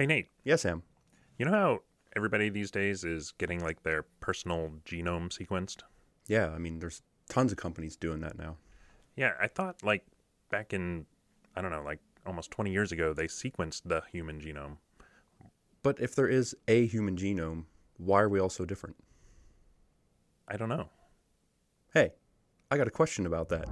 Hey, Nate, Yes, Sam. you know how everybody these days is getting like their personal genome sequenced? Yeah, I mean, there's tons of companies doing that now. Yeah, I thought like back in, I don't know, like almost 20 years ago, they sequenced the human genome. But if there is a human genome, why are we all so different? I don't know. Hey, I got a question about that.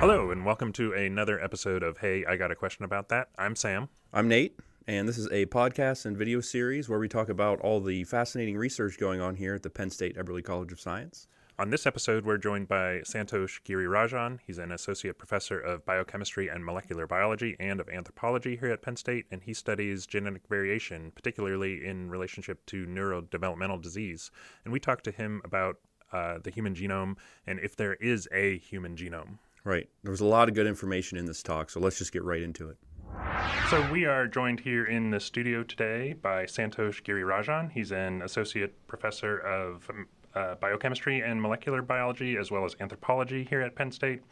Hello, and welcome to another episode of Hey, I Got a Question About That. I'm Sam. I'm Nate, and this is a podcast and video series where we talk about all the fascinating research going on here at the Penn State Eberly College of Science. On this episode, we're joined by Santosh Girirajan. He's an associate professor of biochemistry and molecular biology and of anthropology here at Penn State, and he studies genetic variation, particularly in relationship to neurodevelopmental disease. And we talked to him about uh, the human genome and if there is a human genome. Right. There was a lot of good information in this talk, so let's just get right into it. So we are joined here in the studio today by Santosh Girirajan. He's an associate professor of um, uh, biochemistry and molecular biology, as well as anthropology here at Penn State.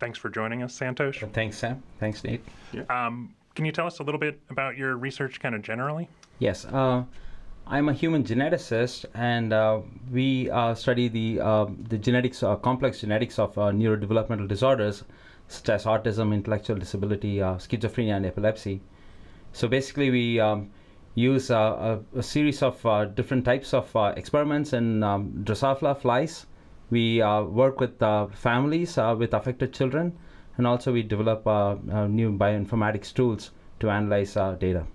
Thanks for joining us, Santosh. Thanks, Sam. Thanks, Nate. Um, can you tell us a little bit about your research, kind of generally? Yes, uh, I'm a human geneticist, and uh, we uh, study the uh, the genetics, uh, complex genetics of uh, neurodevelopmental disorders such as autism, intellectual disability, uh, schizophrenia, and epilepsy. So basically, we um, use a, a series of different types of experiments in um, Drosophila flies. We work with families with affected children, and also we develop new bioinformatics tools to analyze data.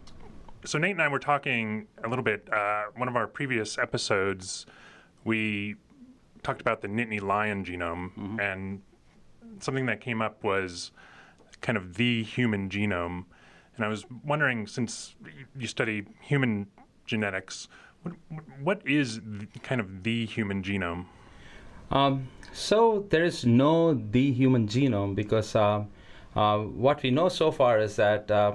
So Nate and I were talking a little bit. Uh, one of our previous episodes, we talked about the Nittany lion genome, and something that came up was kind of the human genome. And I was wondering, since you study human genetics, what, what is kind of the human genome? Um, so there is no the human genome because uh, uh, what we know so far is that uh,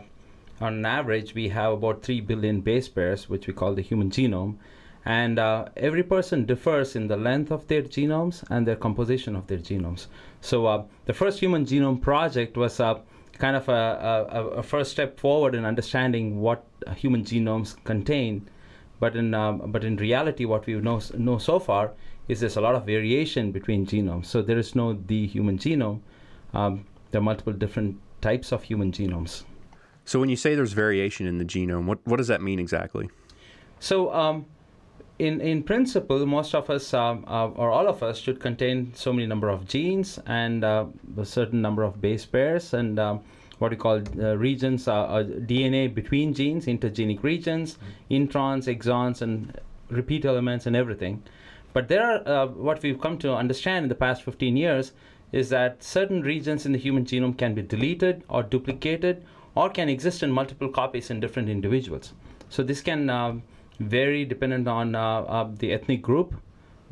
on average we have about 3 billion base pairs, which we call the human genome. And uh, every person differs in the length of their genomes and their composition of their genomes. So uh, the first human genome project was uh, kind of a, a, a first step forward in understanding what human genomes contain. But in um, but in reality, what we know know so far is there's a lot of variation between genomes. So there is no the human genome. Um, there are multiple different types of human genomes. So when you say there's variation in the genome, what, what does that mean exactly? So um, in in principle, most of us um, uh, or all of us should contain so many number of genes and uh, a certain number of base pairs and um, what we call uh, regions, uh, uh, DNA between genes, intergenic regions, introns, exons, and repeat elements and everything. But there are uh, what we've come to understand in the past 15 years is that certain regions in the human genome can be deleted or duplicated or can exist in multiple copies in different individuals. So this can um, vary dependent on uh, uh, the ethnic group,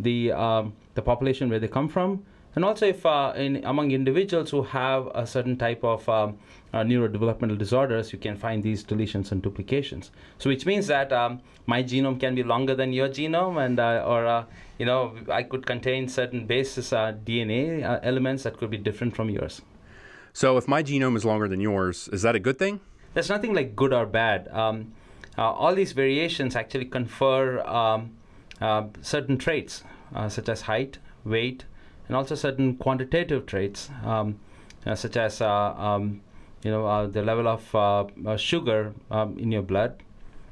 the um, the population where they come from, and also if uh, in among individuals who have a certain type of uh, neurodevelopmental disorders, you can find these deletions and duplications. So which means that um, my genome can be longer than your genome, and uh, or uh, you know I could contain certain basis uh, DNA uh, elements that could be different from yours. So if my genome is longer than yours, is that a good thing? There's nothing like good or bad. Um, uh, all these variations actually confer um, uh, certain traits, uh, such as height, weight, and also certain quantitative traits, um, uh, such as uh, um, you know uh, the level of sugar um, in your blood,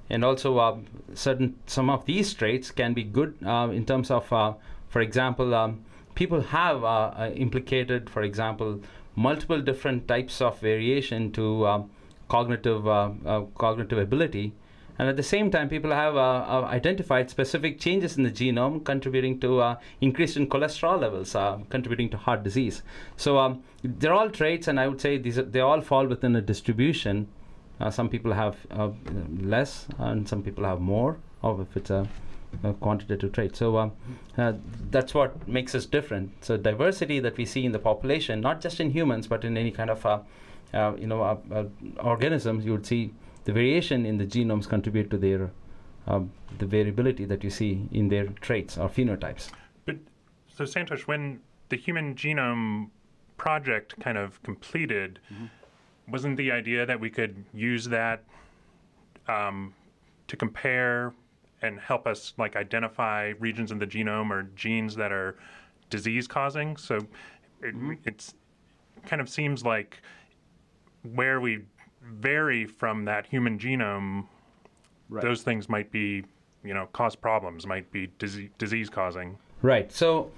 and also certain some of these traits can be good in terms of, for example, um, people have implicated, for example, multiple different types of variation to um, cognitive uh, uh, cognitive ability. And at the same time, people have uh, uh, identified specific changes in the genome contributing to uh, increase in cholesterol levels, uh, contributing to heart disease. So um, they're all traits, and I would say these are, they all fall within a distribution. Uh, some people have uh, less, and some people have more, or if it's a, a quantitative trait. So um, uh, that's what makes us different. So diversity that we see in the population, not just in humans, but in any kind of uh, uh, you know uh, uh, organisms, you would see the variation in the genomes contribute to their um, the variability that you see in their traits or phenotypes. But So, Santosh, when the Human Genome Project kind of completed, wasn't the idea that we could use that um, to compare and help us like identify regions in the genome or genes that are disease causing? So, it, it's kind of seems like where we vary from that human genome, those things might be, you know, cause problems, might be disease, disease causing. Right. So,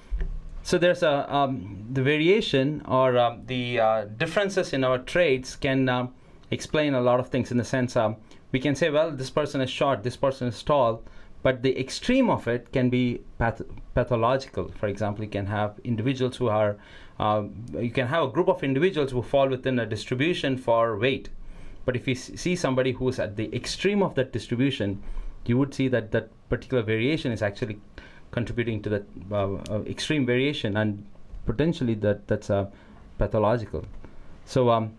so there's a um, the variation or um, the uh, differences in our traits can um, explain a lot of things. In the sense, um, we can say, well, this person is short, this person is tall, but the extreme of it can be path- pathological. For example, you can have individuals who are, uh, you can have a group of individuals who fall within a distribution for weight. But if you see somebody who's at the extreme of that distribution, you would see that that particular variation is actually contributing to that uh, uh, extreme variation, and potentially that that's uh, pathological. So um,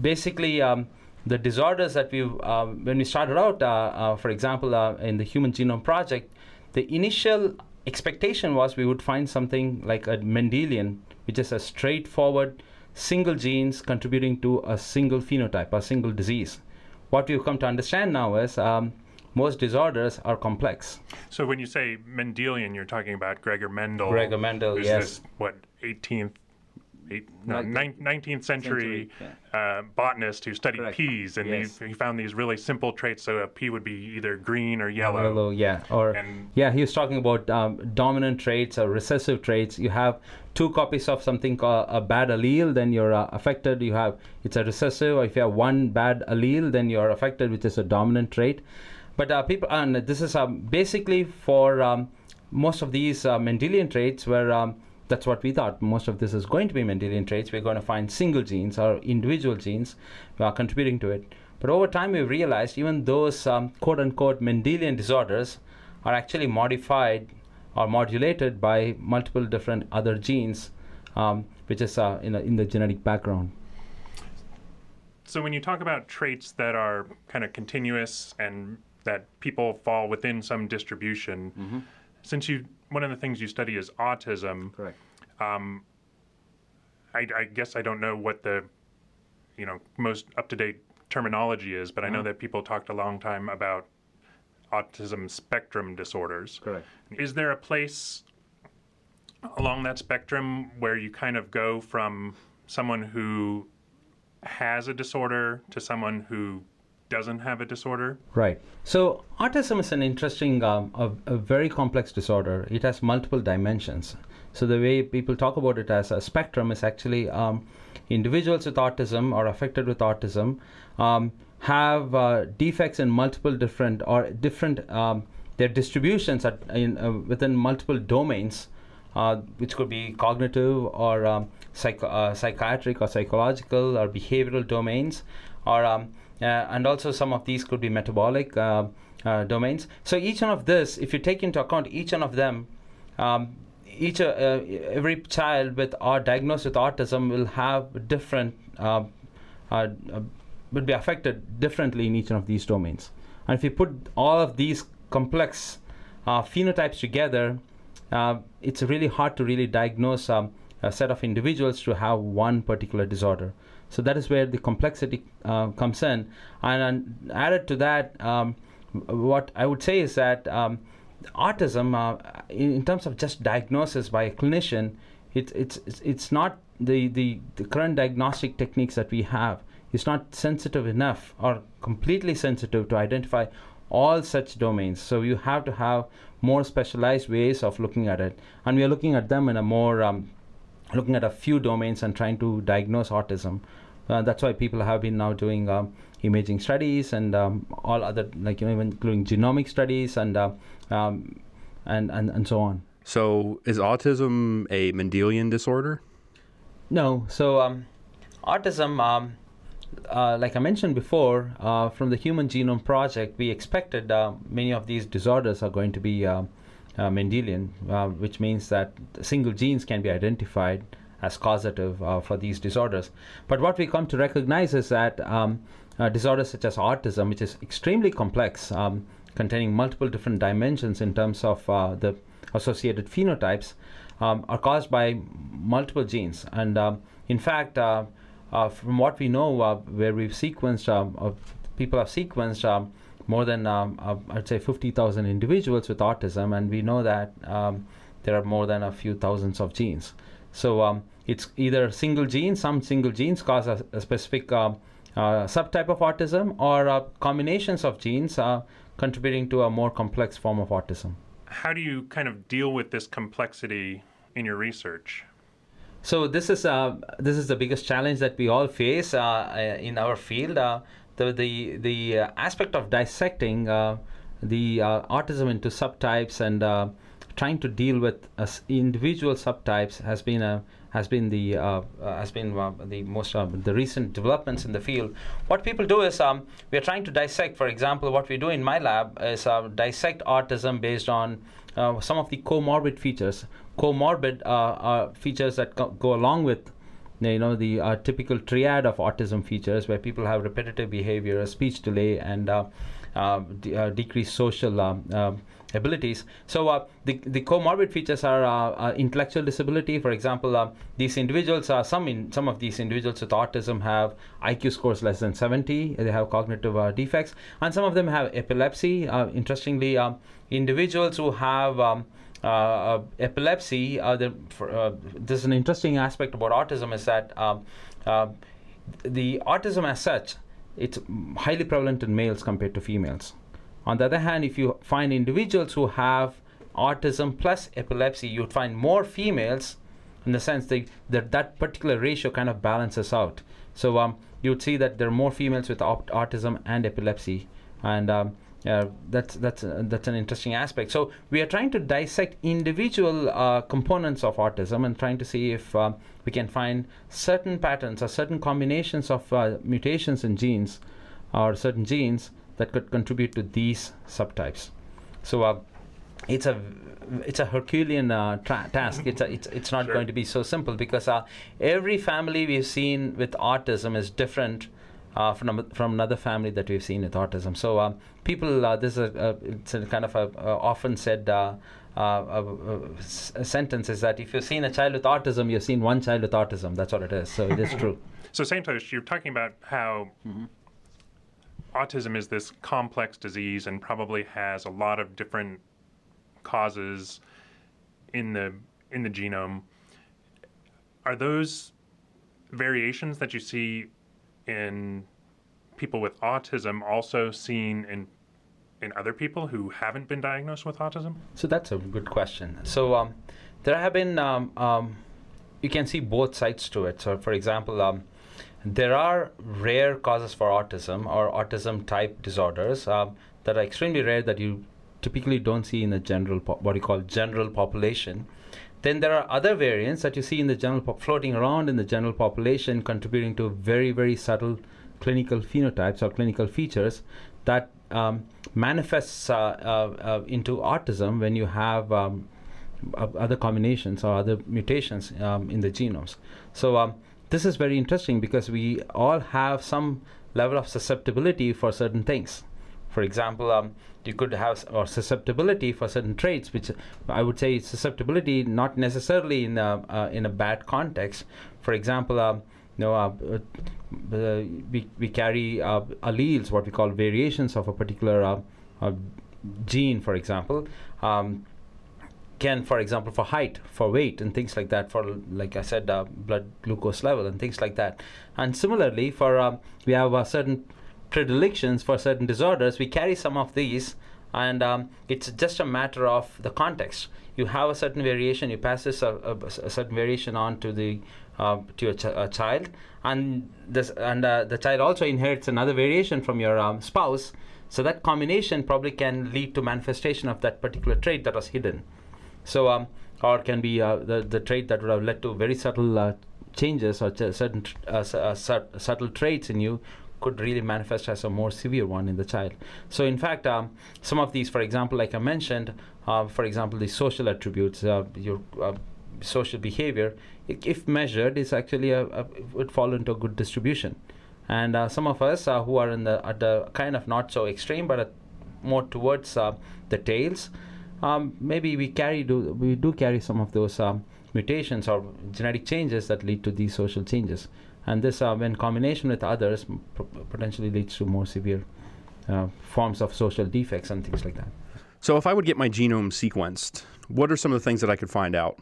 basically, um, the disorders that we uh, when we started out, uh, uh, for example, uh, in the Human Genome Project, the initial expectation was we would find something like a Mendelian, which is a straightforward single genes contributing to a single phenotype, a single disease. What we've come to understand now is um, most disorders are complex. So when you say Mendelian, you're talking about Gregor Mendel. Gregor Mendel, yes. This, what 18th, eight, no, Like 19th century, century, uh, botanist who studied Correct. peas, and Yes. he, he found these really simple traits. So a pea would be either green or yellow. Yellow, yeah. Or And- yeah, he was talking about um, dominant traits or recessive traits. You have two copies of something called a bad allele, then you're uh, affected. You have it's a recessive. Or if you have one bad allele, then you're affected, which is a dominant trait. But uh, people, and this is um, basically for um, most of these uh, Mendelian traits, where um, that's what we thought. Most of this is going to be Mendelian traits. We're going to find single genes or individual genes uh, contributing to it. But over time, we've realized even those um, quote unquote Mendelian disorders are actually modified or modulated by multiple different other genes, um, which is uh, in, a, in the genetic background. So when you talk about traits that are kind of continuous and that people fall within some distribution, Mm-hmm. since you one of the things you study is autism, Correct. I, I guess I don't know what the you know most up to date terminology is, but I know Uh-huh. that people talked a long time about autism spectrum disorders. Correct. Is there a place along that spectrum where you kind of go from someone who has a disorder to someone who doesn't have a disorder? Right. So autism is an interesting, um, a, a very complex disorder. It has multiple dimensions. So the way people talk about it as a spectrum is actually um, individuals with autism or affected with autism um, have uh, defects in multiple different or different um, their distributions at, in, uh, within multiple domains, uh, which could be cognitive or um, psych- uh, psychiatric or psychological or behavioral domains, or um, and also some of these could be metabolic uh, uh, domains. So each one of this, if you take into account each one of them, um, each uh, uh, every child with or diagnosed with autism will have different uh, uh, uh, will be affected differently in each one of these domains. And if you put all of these complex uh, phenotypes together, uh, it's really hard to really diagnose um, a set of individuals to have one particular disorder. So that is where the complexity uh, comes in. And, added to that, um, what I would say is that um, autism, uh, in, terms of just diagnosis by a clinician, it, it's it's it's not the, the, the current diagnostic techniques that we have. It's not sensitive enough or completely sensitive to identify all such domains. So you have to have more specialized ways of looking at it, and we are looking at them in a more um, looking at a few domains and trying to diagnose autism. Uh, that's why people have been now doing um, imaging studies and um, all other, like you know, even including genomic studies and uh, um, and, and and so on. So, is autism a Mendelian disorder? No, so um, autism, um, uh, like I mentioned before, uh, from the Human Genome Project, we expected uh, many of these disorders are going to be uh, Mendelian, uh, which means that single genes can be identified as causative uh, for these disorders. But what we come to recognize is that um, uh, disorders such as autism, which is extremely complex, um, containing multiple different dimensions in terms of uh, the associated phenotypes, um, are caused by multiple genes. And um, in fact, uh, from what we know, where we've sequenced, um, people have sequenced um, more than, um, uh, I'd say, 50,000 individuals with autism, and we know that um, there are more than a few thousands of genes. So um, it's either single gene, some single genes cause a, a specific uh, uh, subtype of autism, or uh, combinations of genes are contributing to a more complex form of autism. How do you kind of deal with this complexity in your research? So this is uh, this is the biggest challenge that we all face uh, in our field. Uh, the the the aspect of dissecting the autism into subtypes and trying to deal with individual subtypes has been a has been the uh, uh, has been uh, the most uh, the recent developments in the field. What people do is um, we are trying to dissect. For example, what we do in my lab is uh, dissect autism based on uh, some of the comorbid features, comorbid features that co- go along with you know the typical triad of autism features, where people have repetitive behavior, speech delay, and de- decreased social. Um, um, abilities. So uh, the, the comorbid features are uh, uh, intellectual disability. For example, uh, these individuals, uh, some in some of these individuals with autism have IQ scores less than 70. They have cognitive uh, defects, and some of them have epilepsy. interestingly, individuals who have um, epilepsy, the, for, there's an interesting aspect about autism is that um, the autism as such, it's highly prevalent in males compared to females. On the other hand, if you find individuals who have autism plus epilepsy, you'd find more females in the sense that that, particular ratio kind of balances out. So um, you'd see that there are more females with aut- autism and epilepsy, and um, yeah, that's that's uh, that's an interesting aspect. So we are trying to dissect individual uh, components of autism and trying to see if uh, we can find certain patterns or certain combinations of uh, mutations in genes or certain genes that could contribute to these subtypes. So uh, it's a it's a Herculean uh, task. It's a, it's it's not sure. going to be so simple because uh, every family we've seen with autism is different. Uh, from from another family that we've seen with autism, so uh, people uh, this is a, it's a kind of a, a often said uh, sentence is that if you've seen a child with autism, you've seen one child with autism. That's what it is. So it is true. So, same time, you're talking about how mm-hmm autism is this complex disease and probably has a lot of different causes in the in the genome. Are those variations that you see in people with autism also seen in in other people who haven't been diagnosed with autism? So that's a good question. So um, there have been um, um, you can see both sides to it. So for example, um, there are rare causes for autism or autism type disorders um, that are extremely rare that you typically don't see in the general po- what you call general population. Then there are other variants that you see in the general floating around in the general population, contributing to very very subtle clinical phenotypes or clinical features that um, manifests uh, uh, uh, into autism when you have um, other combinations or other mutations um, in the genomes. So um, this is very interesting because we all have some level of susceptibility for certain things. For example, um, you could have or susceptibility for certain traits, which I would say susceptibility not necessarily in a uh, in a bad context. For example, um, you know, uh, uh, we we carry uh, alleles, what we call variations of a particular uh, uh, gene, for example. Um, can, for example, for height, for weight, and things like that, for like I said, uh, blood glucose level and things like that. And similarly, for um, we have a certain predilections for certain disorders. We carry some of these, and um, it's just a matter of the context. You have a certain variation, you pass this a, uh, a, a certain variation on to the uh, to a, ch- a, child, and this and uh, the child also inherits another variation from your um, spouse. So that combination probably can lead to manifestation of that particular trait that was hidden. So, um, or can be uh, the, the trait that would have led to very subtle uh, changes or ch- certain uh, uh subtle traits in you could really manifest as a more severe one in the child. So, in fact, um, some of these, for example, like I mentioned, uh, for example, the social attributes, uh, your social behavior, if measured, is actually a, a, would fall into a good distribution. And some of us who are in the at the kind of not so extreme, but more towards the tails, um, maybe we carry do we do carry some of those um, mutations or genetic changes that lead to these social changes, and this, uh, when combination with others, potentially leads to more severe uh, forms of social defects and things like that. So, if I would get my genome sequenced, what are some of the things that I could find out?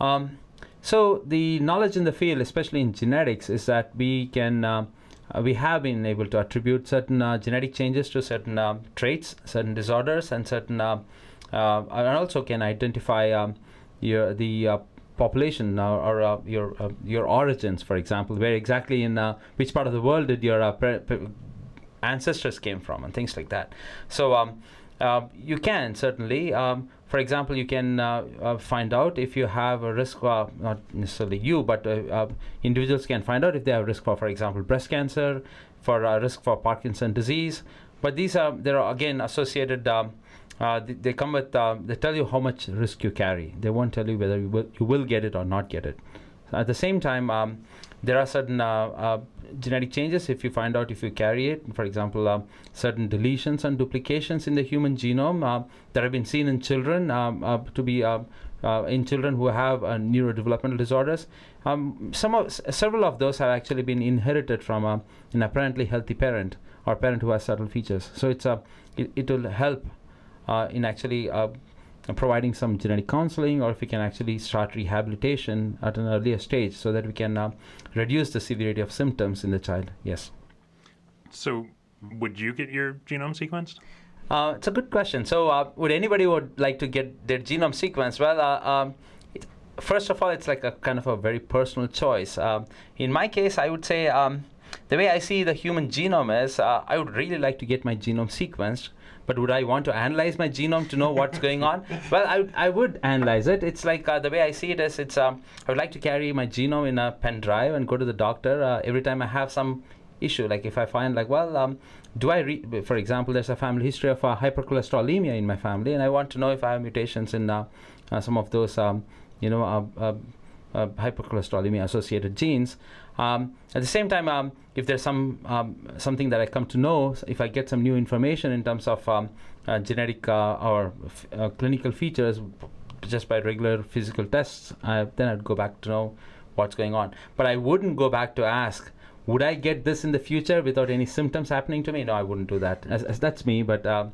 Um, so the knowledge in the field, especially in genetics, is that we can uh, uh, we have been able to attribute certain uh, genetic changes to certain uh, traits, certain disorders, and certain uh, uh, and also can identify um, your the population or, or your your origins, for example, where exactly in which part of the world did your pre- pre- ancestors came from, and things like that. So um, you can certainly. Um, for example, you can uh, uh, find out if you have a risk, uh, not necessarily you, but individuals can find out if they have risk for, for example, breast cancer, for risk for Parkinson disease. But these are, there are again associated. Um, uh, they, they, come with uh, they tell you how much risk you carry they won't tell you whether you will, you will get it or not get it at the same time um, there are certain uh, genetic changes if you find out if you carry it. For example, uh, certain deletions and duplications in the human genome uh, that have been seen in children um, uh, to be uh, uh, in children who have neurodevelopmental disorders. Um, some of, several of those have actually been inherited from an apparently healthy parent or parent who has subtle features. So it's a it, it will help in actually providing some genetic counseling or if we can actually start rehabilitation at an earlier stage so that we can uh, reduce the severity of symptoms in the child. Yes. So, would you get your genome sequenced? Uh, it's a good question. So, uh, would anybody would like to get their genome sequenced? Well, uh, um, it, first of all, it's like a kind of a very personal choice. Um, in my case, I would say um, the way I see the human genome is, uh, I would really like to get my genome sequenced but would I want to analyze my genome to know what's going on? Well, I, I would analyze it. It's like uh, the way I see it is it's um, I would like to carry my genome in a pen drive and go to the doctor uh, every time I have some issue. Like if I find like, well, um, do I, re- for example, there's a family history of uh, hypercholesterolemia in my family, and I want to know if I have mutations in uh, uh, some of those, um, you know, uh, uh, hypercholesterolemia associated genes. Um, at the same time, um, if there's some um, something that I come to know, if I get some new information in terms of um, uh, genetic uh, or f- uh, clinical features just by regular physical tests, then I'd go back to know what's going on. But I wouldn't go back to ask, would I get this in the future without any symptoms happening to me? No, I wouldn't do that. As, as that's me, but uh,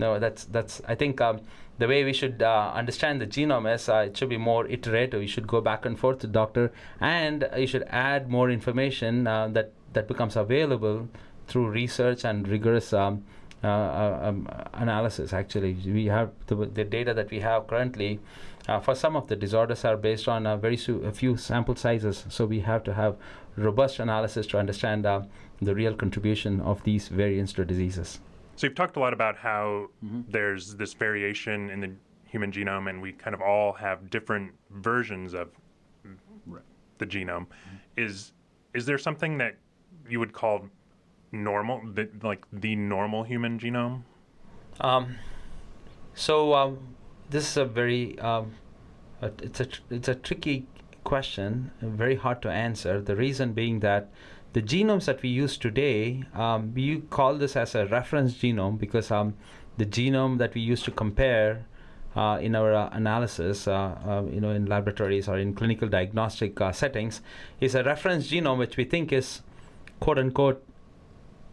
no, that's that's. I think um, the way we should uh, understand the genome is uh, it should be more iterative. You should go back and forth to doctor, and you should add more information uh, that that becomes available through research and rigorous um, uh, uh, um, analysis. Actually, we have the, the, data that we have currently. Uh, for some of the disorders are based on a very su- a few sample sizes, so we have to have robust analysis to understand the real contribution of these variants to diseases. So you've talked a lot about how mm-hmm. there's this variation in the human genome, and we kind of all have different versions of right. the genome. Mm-hmm. Is is there something that you would call normal, the, like the normal human genome? Um, so um, this is a very um, it's a tr- it's a tricky question, very hard to answer. The reason being that the genomes that we use today, um, we call this as a reference genome because um, the genome that we use to compare uh, in our uh, analysis, uh, uh you know, in laboratories or in clinical diagnostic uh, settings, is a reference genome which we think is quote unquote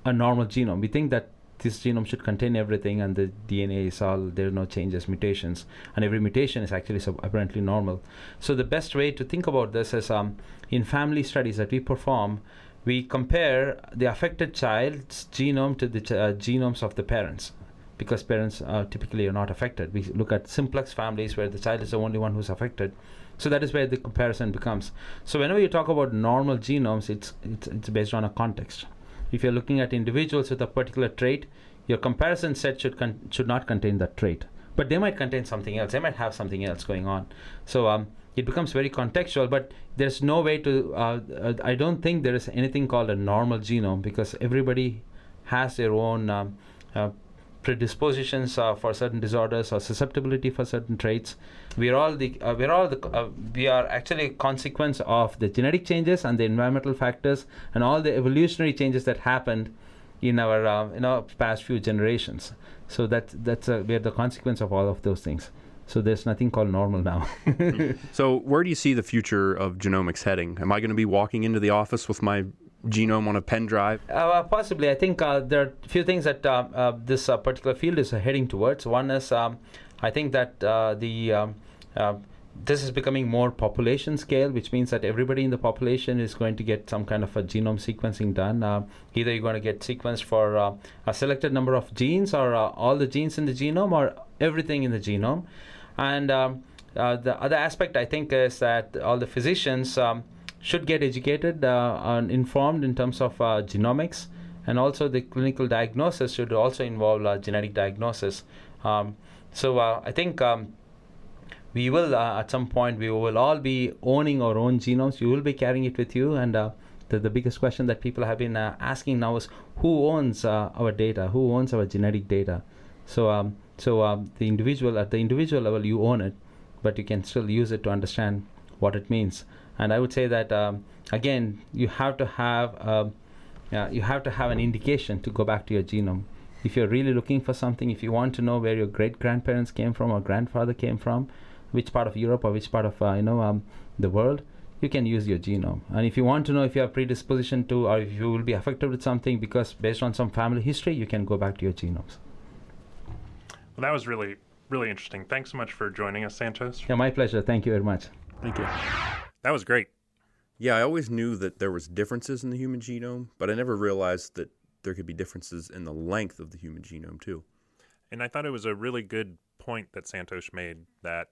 a normal genome. We think that this genome should contain everything and the DNA is all, there are no changes, mutations, and every mutation is actually sub- apparently normal. So, the best way to think about this is um, in family studies that we perform, we compare the affected child's genome to the uh, genomes of the parents because parents typically are not affected. We look at simplex families where the child is the only one who's affected. So that is where the comparison becomes. So whenever you talk about normal genomes, it's, it's, it's based on a context. If you're looking at individuals with a particular trait, your comparison set should con- should not contain that trait, but they might contain something else. They might have something else going on. So um, it becomes very contextual but there's no way to uh, uh, i don't think there is anything called a normal genome because everybody has their own um, uh, predispositions uh, for certain disorders or susceptibility for certain traits we are all the uh, we're all the uh, we are actually a consequence of the genetic changes and the environmental factors and all the evolutionary changes that happened in our in our past few generations. So that that's uh, we're the consequence of all of those things. So there's nothing called normal now. So, where do you see the future of genomics heading? Am I going to be walking into the office with my genome on a pen drive? Uh, possibly. I think uh, there are a few things that uh, uh, this uh, particular field is heading towards. One is um, I think that uh, the um, uh, this is becoming more population scale, which means that everybody in the population is going to get some kind of a genome sequencing done. Uh, either you're going to get sequenced for uh, a selected number of genes, or uh, all the genes in the genome, or everything in the genome. And um, uh, the other aspect I think is that all the physicians um, should get educated uh, and informed in terms of uh, genomics, and also the clinical diagnosis should also involve genetic diagnosis. Um, so I think um, we will uh, at some point we will all be owning our own genomes. You will be carrying it with you, and uh, the, the biggest question that people have been uh, asking now is who owns our data? Who owns our genetic data? So um, so um, the individual at the individual level you own it, but you can still use it to understand what it means. And I would say that um, again you have to have uh, you have to have an indication to go back to your genome. If you're really looking for something, if you want to know where your great grandparents came from or grandfather came from, which part of Europe or which part of uh, you know um, the world, you can use your genome. And if you want to know if you have predisposition to or if you will be affected with something because based on some family history, you can go back to your genomes. Well, that was really, really interesting. Thanks so much for joining us, Santos. Yeah, my pleasure. Thank you very much. Thank you. That was great. Yeah, I always knew that there was differences in the human genome, but I never realized that there could be differences in the length of the human genome too. And I thought it was a really good point that Santosh made that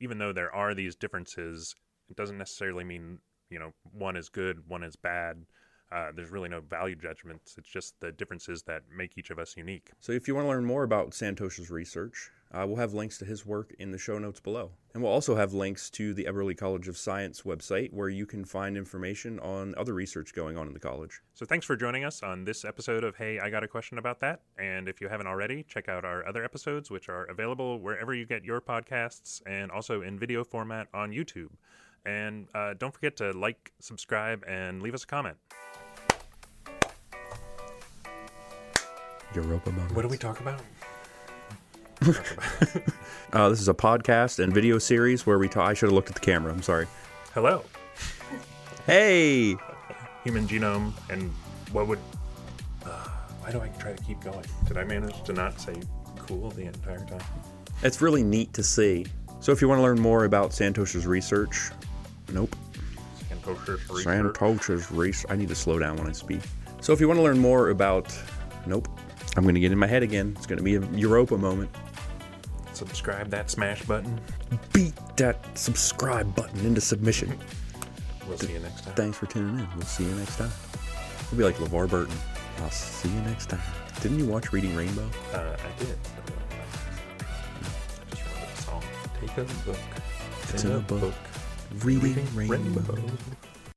even though there are these differences, it doesn't necessarily mean, you know, one is good, one is bad. Uh, there's really no value judgments. It's just the differences that make each of us unique. So if you want to learn more about Santosh's research, uh, we'll have links to his work in the show notes below. And we'll also have links to the Eberly College of Science website where you can find information on other research going on in the college. So thanks for joining us on this episode of Hey, I Got a Question About That. And if you haven't already, check out our other episodes, which are available wherever you get your podcasts and also in video format on YouTube. And uh, don't forget to like, subscribe, and leave us a comment. Europa moment. What do we talk about? Uh, this is a podcast and video series where we talk. I should have looked at the camera. I'm sorry. Hello, Hey! human genome, and what would. Uh, why do I try to keep going? Did I manage to not say cool the entire time? It's really neat to see. So if you want to learn more about Santosh's research, nope. Santosh's research. Santosh's research. I need to slow down when I speak. So if you want to learn more about, nope. I'm going to get in my head again. It's going to be a Europa moment. Subscribe that smash button. Beat that subscribe button into submission. We'll see you next time. Thanks for tuning in. We'll see you next time. We'll be like LeVar Burton. I'll see you next time. Didn't you watch Reading Rainbow? Uh, I did. I just remembered the song. Take a book. It's in a book. Reading, Rainbow. Rainbow.